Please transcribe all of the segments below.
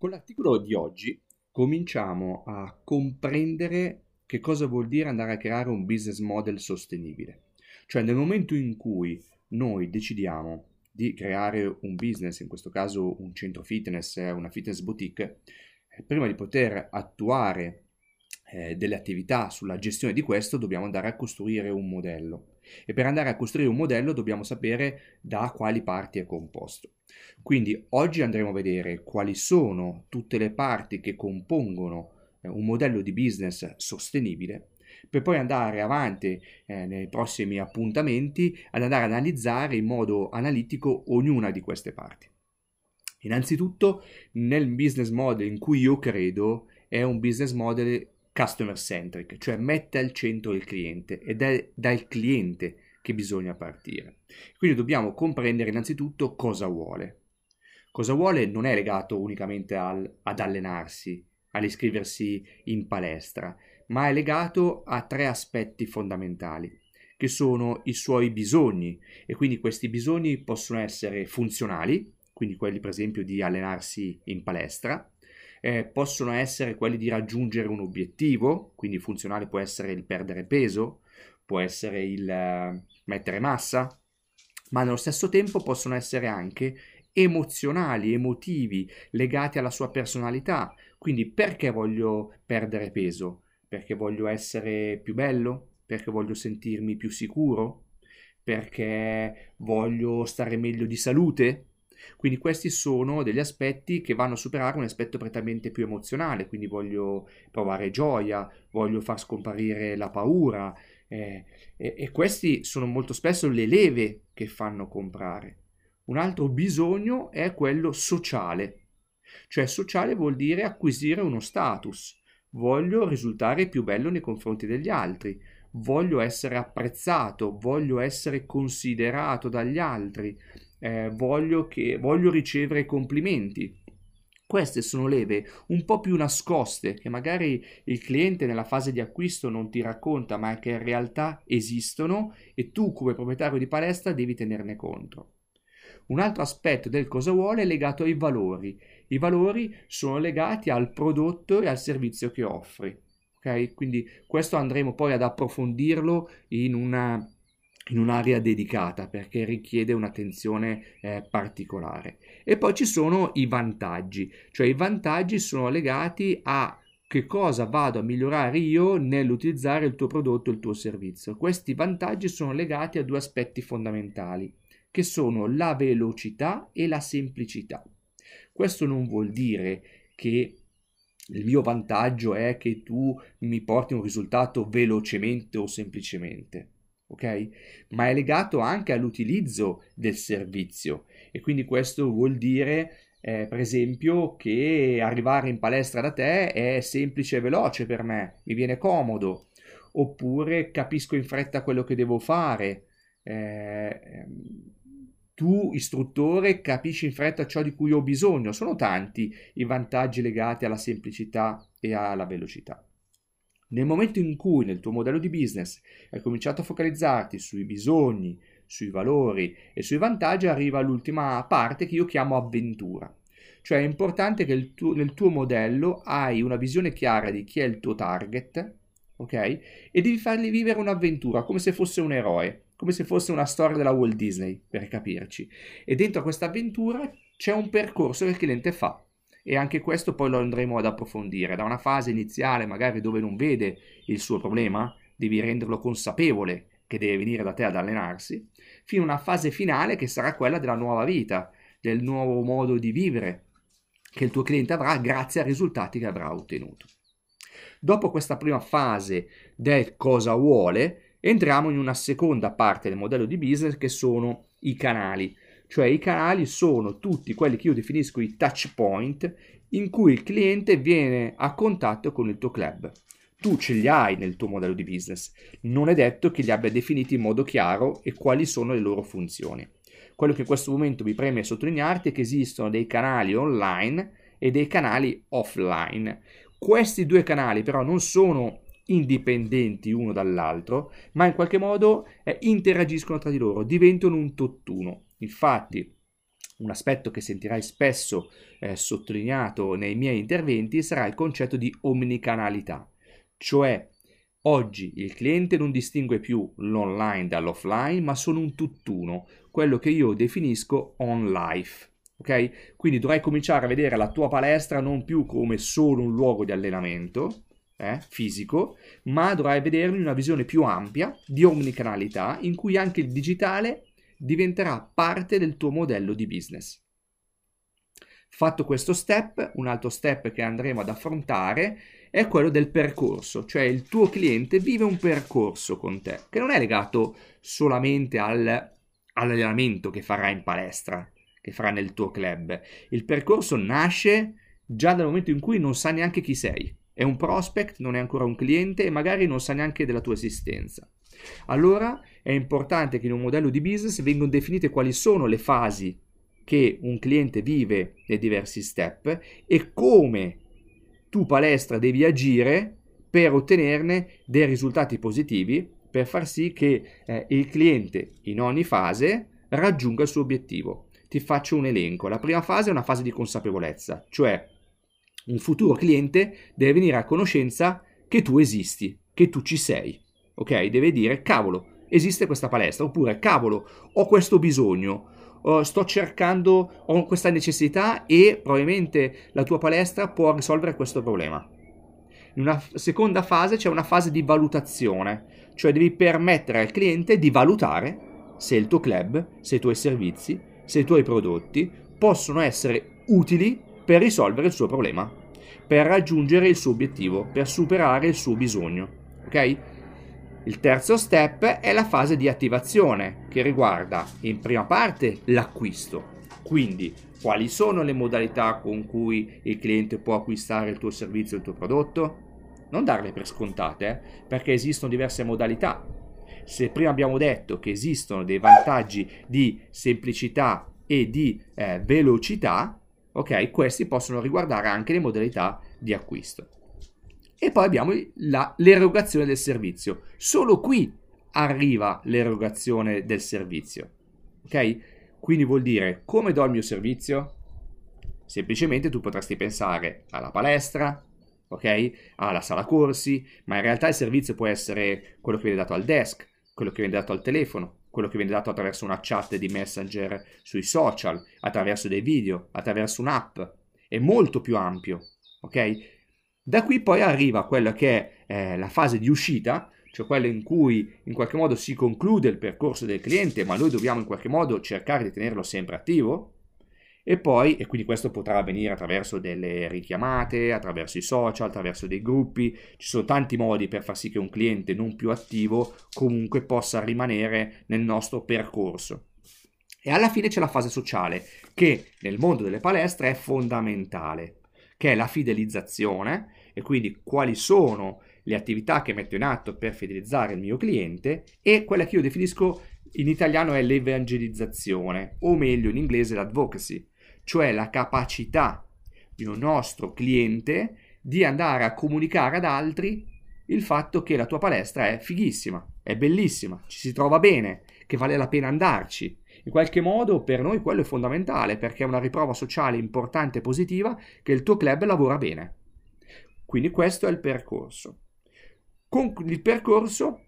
Con l'articolo di oggi cominciamo a comprendere che cosa vuol dire andare a creare un business model sostenibile. Cioè nel momento in cui noi decidiamo di creare un business, in questo caso un centro fitness, una fitness boutique, eh, prima di poter attuare eh, delle attività sulla gestione di questo dobbiamo andare a costruire un modello e per andare a costruire un modello dobbiamo sapere da quali parti è composto. Quindi oggi andremo a vedere quali sono tutte le parti che compongono eh, un modello di business sostenibile per poi andare avanti eh, nei prossimi appuntamenti ad andare ad analizzare in modo analitico ognuna di queste parti. Innanzitutto nel business model in cui io credo è un business model customer centric, cioè mette al centro il cliente ed è dal cliente che bisogna partire. Quindi dobbiamo comprendere innanzitutto cosa vuole. Cosa vuole non è legato unicamente al, ad allenarsi, all'iscriversi in palestra, ma è legato a tre aspetti fondamentali, che sono i suoi bisogni e quindi questi bisogni possono essere funzionali, quindi quelli per esempio di allenarsi in palestra, eh, possono essere quelli di raggiungere un obiettivo, quindi funzionale può essere il perdere peso, può essere il uh, mettere massa, ma nello stesso tempo possono essere anche emozionali, emotivi, legati alla sua personalità. Quindi perché voglio perdere peso? Perché voglio essere più bello? Perché voglio sentirmi più sicuro? Perché voglio stare meglio di salute? Quindi questi sono degli aspetti che vanno a superare un aspetto prettamente più emozionale, quindi voglio provare gioia, voglio far scomparire la paura eh, e, e questi sono molto spesso le leve che fanno comprare. Un altro bisogno è quello sociale, cioè sociale vuol dire acquisire uno status, voglio risultare più bello nei confronti degli altri, voglio essere apprezzato, voglio essere considerato dagli altri, eh, voglio, che, voglio ricevere complimenti. Queste sono leve un po' più nascoste che magari il cliente nella fase di acquisto non ti racconta, ma che in realtà esistono e tu come proprietario di palestra devi tenerne conto. Un altro aspetto del cosa vuole è legato ai valori. I valori sono legati al prodotto e al servizio che offri. Okay? Quindi questo andremo poi ad approfondirlo in una in un'area dedicata perché richiede un'attenzione eh, particolare. E poi ci sono i vantaggi, cioè i vantaggi sono legati a che cosa vado a migliorare io nell'utilizzare il tuo prodotto, il tuo servizio. Questi vantaggi sono legati a due aspetti fondamentali, che sono la velocità e la semplicità. Questo non vuol dire che il mio vantaggio è che tu mi porti un risultato velocemente o semplicemente ok? Ma è legato anche all'utilizzo del servizio e quindi questo vuol dire eh, per esempio che arrivare in palestra da te è semplice e veloce per me, mi viene comodo, oppure capisco in fretta quello che devo fare. Eh, ehm, tu, istruttore, capisci in fretta ciò di cui ho bisogno. Sono tanti i vantaggi legati alla semplicità e alla velocità. Nel momento in cui nel tuo modello di business hai cominciato a focalizzarti sui bisogni, sui valori e sui vantaggi, arriva l'ultima parte che io chiamo avventura. Cioè è importante che tuo, nel tuo modello hai una visione chiara di chi è il tuo target, ok? E devi fargli vivere un'avventura come se fosse un eroe, come se fosse una storia della Walt Disney, per capirci. E dentro questa avventura c'è un percorso che il cliente fa e anche questo poi lo andremo ad approfondire. Da una fase iniziale, magari dove non vede il suo problema, devi renderlo consapevole che deve venire da te ad allenarsi, fino a una fase finale che sarà quella della nuova vita, del nuovo modo di vivere che il tuo cliente avrà grazie ai risultati che avrà ottenuto. Dopo questa prima fase del cosa vuole, entriamo in una seconda parte del modello di business che sono i canali. Cioè i canali sono tutti quelli che io definisco i touch point in cui il cliente viene a contatto con il tuo club. Tu ce li hai nel tuo modello di business, non è detto che li abbia definiti in modo chiaro e quali sono le loro funzioni. Quello che in questo momento mi preme sottolinearti è che esistono dei canali online e dei canali offline. Questi due canali però non sono indipendenti uno dall'altro, ma in qualche modo eh, interagiscono tra di loro, diventano un tutt'uno. Infatti, un aspetto che sentirai spesso eh, sottolineato nei miei interventi sarà il concetto di omnicanalità, cioè oggi il cliente non distingue più l'online dall'offline, ma sono un tutt'uno, quello che io definisco on life. Ok? Quindi dovrai cominciare a vedere la tua palestra non più come solo un luogo di allenamento, eh, fisico, ma dovrai vederlo in una visione più ampia di omnicanalità in cui anche il digitale diventerà parte del tuo modello di business. Fatto questo step, un altro step che andremo ad affrontare è quello del percorso, cioè il tuo cliente vive un percorso con te, che non è legato solamente al, all'allenamento che farà in palestra, che farà nel tuo club. Il percorso nasce già dal momento in cui non sa neanche chi sei. È un prospect, non è ancora un cliente e magari non sa neanche della tua esistenza. Allora è importante che in un modello di business vengano definite quali sono le fasi che un cliente vive nei diversi step e come tu palestra devi agire per ottenerne dei risultati positivi per far sì che eh, il cliente in ogni fase raggiunga il suo obiettivo. Ti faccio un elenco. La prima fase è una fase di consapevolezza, cioè un futuro cliente deve venire a conoscenza che tu esisti, che tu ci sei ok? Deve dire, cavolo, esiste questa palestra, oppure, cavolo, ho questo bisogno, uh, sto cercando, ho questa necessità e probabilmente la tua palestra può risolvere questo problema. In una seconda fase c'è una fase di valutazione, cioè devi permettere al cliente di valutare se il tuo club, se i tuoi servizi, se i tuoi prodotti possono essere utili per risolvere il suo problema, per raggiungere il suo obiettivo, per superare il suo bisogno. Ok? Il terzo step è la fase di attivazione che riguarda in prima parte l'acquisto, quindi quali sono le modalità con cui il cliente può acquistare il tuo servizio il tuo prodotto? Non darle per scontate, eh, perché esistono diverse modalità. Se prima abbiamo detto che esistono dei vantaggi di semplicità e di eh, velocità, ok, questi possono riguardare anche le modalità di acquisto. E poi abbiamo la, l'erogazione del servizio. Solo qui arriva l'erogazione del servizio. Ok? Quindi vuol dire come do il mio servizio? Semplicemente tu potresti pensare alla palestra, ok? Alla sala corsi, ma in realtà il servizio può essere quello che viene dato al desk, quello che viene dato al telefono, quello che viene dato attraverso una chat di messenger sui social, attraverso dei video, attraverso un'app. È molto più ampio, ok? Da qui poi arriva quella che è eh, la fase di uscita, cioè quella in cui in qualche modo si conclude il percorso del cliente, ma noi dobbiamo in qualche modo cercare di tenerlo sempre attivo. E poi, e quindi questo potrà avvenire attraverso delle richiamate, attraverso i social, attraverso dei gruppi, ci sono tanti modi per far sì che un cliente non più attivo comunque possa rimanere nel nostro percorso. E alla fine c'è la fase sociale, che nel mondo delle palestre è fondamentale che è la fidelizzazione e quindi quali sono le attività che metto in atto per fidelizzare il mio cliente e quella che io definisco in italiano è l'evangelizzazione o meglio in inglese l'advocacy, cioè la capacità di un nostro cliente di andare a comunicare ad altri il fatto che la tua palestra è fighissima, è bellissima, ci si trova bene, che vale la pena andarci, in qualche modo per noi quello è fondamentale perché è una riprova sociale importante e positiva che il tuo club lavora bene. Quindi questo è il percorso. Con il percorso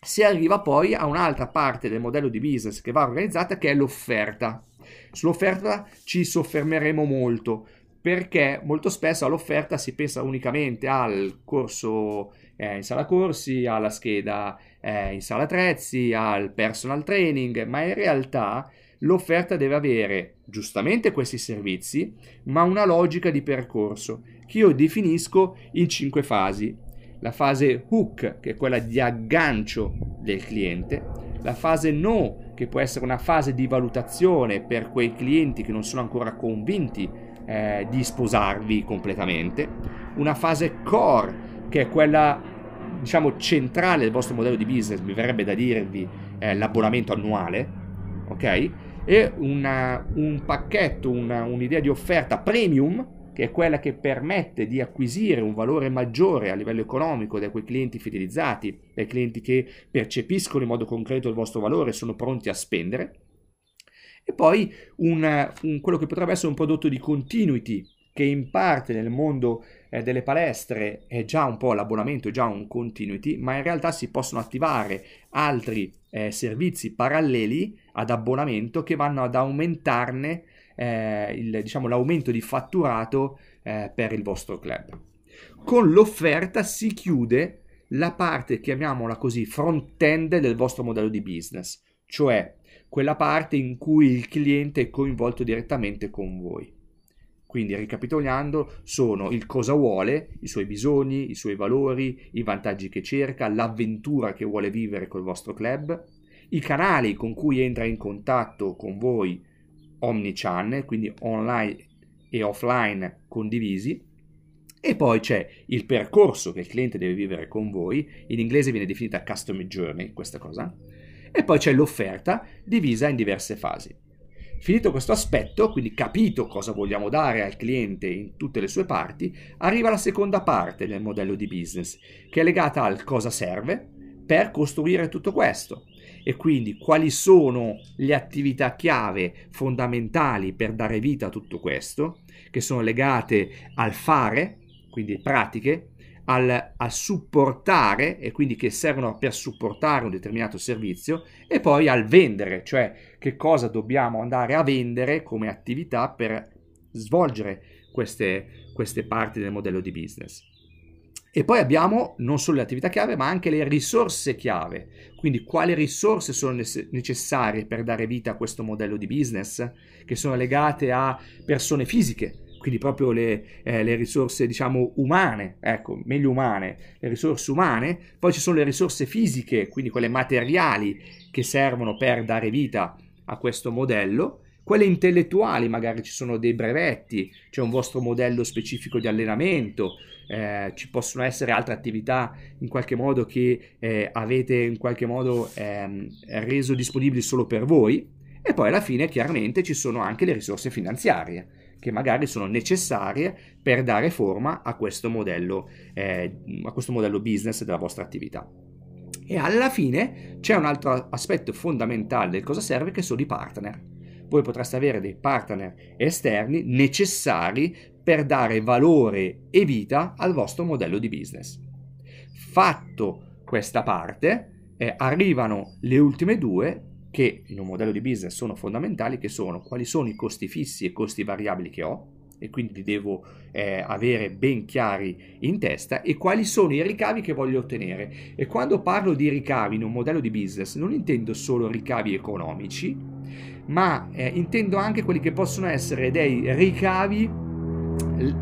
si arriva poi a un'altra parte del modello di business che va organizzata che è l'offerta. Sull'offerta ci soffermeremo molto perché molto spesso all'offerta si pensa unicamente al corso eh, in sala corsi, alla scheda eh, in sala attrezzi, al personal training, ma in realtà l'offerta deve avere giustamente questi servizi, ma una logica di percorso che io definisco in cinque fasi. La fase hook, che è quella di aggancio del cliente, la fase no, che può essere una fase di valutazione per quei clienti che non sono ancora convinti eh, di sposarvi completamente, una fase core, che è quella diciamo centrale del vostro modello di business, mi verrebbe da dirvi eh, l'abbonamento annuale, ok? E una, un pacchetto, una, un'idea di offerta premium che è quella che permette di acquisire un valore maggiore a livello economico da quei clienti fidelizzati, dai clienti che percepiscono in modo concreto il vostro valore e sono pronti a spendere. E poi un, un, quello che potrebbe essere un prodotto di continuity, che in parte nel mondo eh, delle palestre è già un po' l'abbonamento, è già un continuity, ma in realtà si possono attivare altri eh, servizi paralleli ad abbonamento che vanno ad aumentarne eh, il, diciamo, l'aumento di fatturato eh, per il vostro club. Con l'offerta si chiude la parte, chiamiamola così, front-end del vostro modello di business, cioè quella parte in cui il cliente è coinvolto direttamente con voi. Quindi, ricapitolando, sono il cosa vuole, i suoi bisogni, i suoi valori, i vantaggi che cerca, l'avventura che vuole vivere col vostro club, i canali con cui entra in contatto con voi omnichannel, quindi online e offline condivisi, e poi c'è il percorso che il cliente deve vivere con voi, in inglese viene definita customer journey questa cosa, e poi c'è l'offerta divisa in diverse fasi. Finito questo aspetto, quindi capito cosa vogliamo dare al cliente in tutte le sue parti, arriva la seconda parte del modello di business, che è legata al cosa serve per costruire tutto questo e quindi quali sono le attività chiave fondamentali per dare vita a tutto questo, che sono legate al fare, quindi pratiche, al, a supportare e quindi che servono per supportare un determinato servizio e poi al vendere, cioè che cosa dobbiamo andare a vendere come attività per svolgere queste, queste parti del modello di business. E poi abbiamo non solo le attività chiave, ma anche le risorse chiave. Quindi quali risorse sono necessarie per dare vita a questo modello di business, che sono legate a persone fisiche, quindi proprio le, eh, le, risorse diciamo umane, ecco, meglio umane, le risorse umane, poi ci sono le risorse fisiche, quindi quelle materiali che servono per dare vita a questo modello, quelle intellettuali, magari ci sono dei brevetti, c'è un vostro modello specifico di allenamento, eh, ci possono essere altre attività in qualche modo che eh, avete in qualche modo ehm, reso disponibili solo per voi e poi alla fine chiaramente ci sono anche le risorse finanziarie che magari sono necessarie per dare forma a questo modello, eh, a questo modello business della vostra attività. E alla fine c'è un altro aspetto fondamentale del cosa serve che sono i partner. Voi potreste avere dei partner esterni necessari per dare valore e vita al vostro modello di business. Fatto questa parte, eh, arrivano le ultime due che in un modello di business sono fondamentali, che sono quali sono i costi fissi e costi variabili che ho, e quindi li devo eh, avere ben chiari in testa, e quali sono i ricavi che voglio ottenere. E quando parlo di ricavi in un modello di business non intendo solo ricavi economici, ma eh, intendo anche quelli che possono essere dei ricavi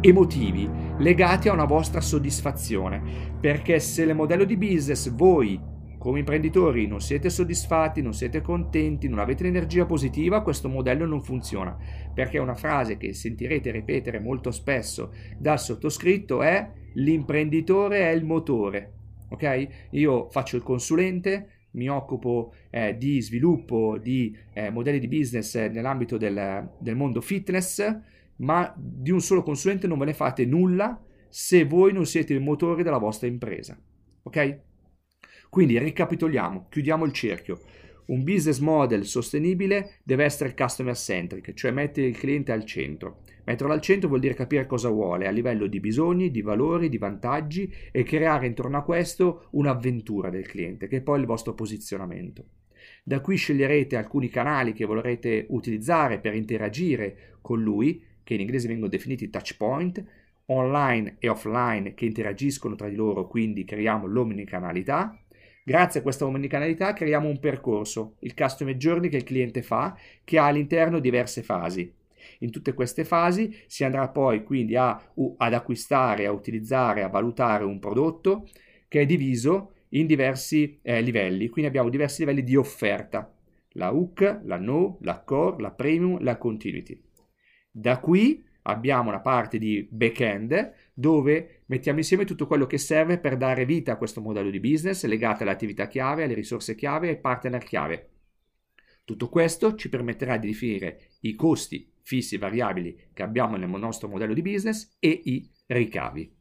emotivi legati a una vostra soddisfazione perché se nel modello di business voi come imprenditori non siete soddisfatti, non siete contenti, non avete l'energia positiva, questo modello non funziona. Perché una frase che sentirete ripetere molto spesso dal sottoscritto è l'imprenditore è il motore. Ok? Io faccio il consulente, mi occupo eh, di sviluppo di eh, modelli di business nell'ambito del, del mondo fitness, ma di un solo consulente non ve ne fate nulla se voi non siete il motore della vostra impresa. Ok? Quindi ricapitoliamo, chiudiamo il cerchio. Un business model sostenibile deve essere customer centric, cioè mettere il cliente al centro. Metterlo al centro vuol dire capire cosa vuole a livello di bisogni, di valori, di vantaggi e creare intorno a questo un'avventura del cliente, che è poi il vostro posizionamento. Da qui sceglierete alcuni canali che vorrete utilizzare per interagire con lui, che in inglese vengono definiti touch point, online e offline che interagiscono tra di loro, quindi creiamo l'omnicanalità Grazie a questa omnicanalità creiamo un percorso, il customer journey che il cliente fa, che ha all'interno diverse fasi. In tutte queste fasi si andrà poi quindi a, ad acquistare, a utilizzare, a valutare un prodotto che è diviso in diversi eh, livelli. Quindi abbiamo diversi livelli di offerta. La hook, la no, la core, la premium, la continuity. Da qui abbiamo una parte di back-end dove mettiamo insieme tutto quello che serve per dare vita a questo modello di business legato alle attività chiave, alle risorse chiave e ai partner chiave. Tutto questo ci permetterà di definire i costi fissi variabili che abbiamo nel nostro modello di business e i ricavi.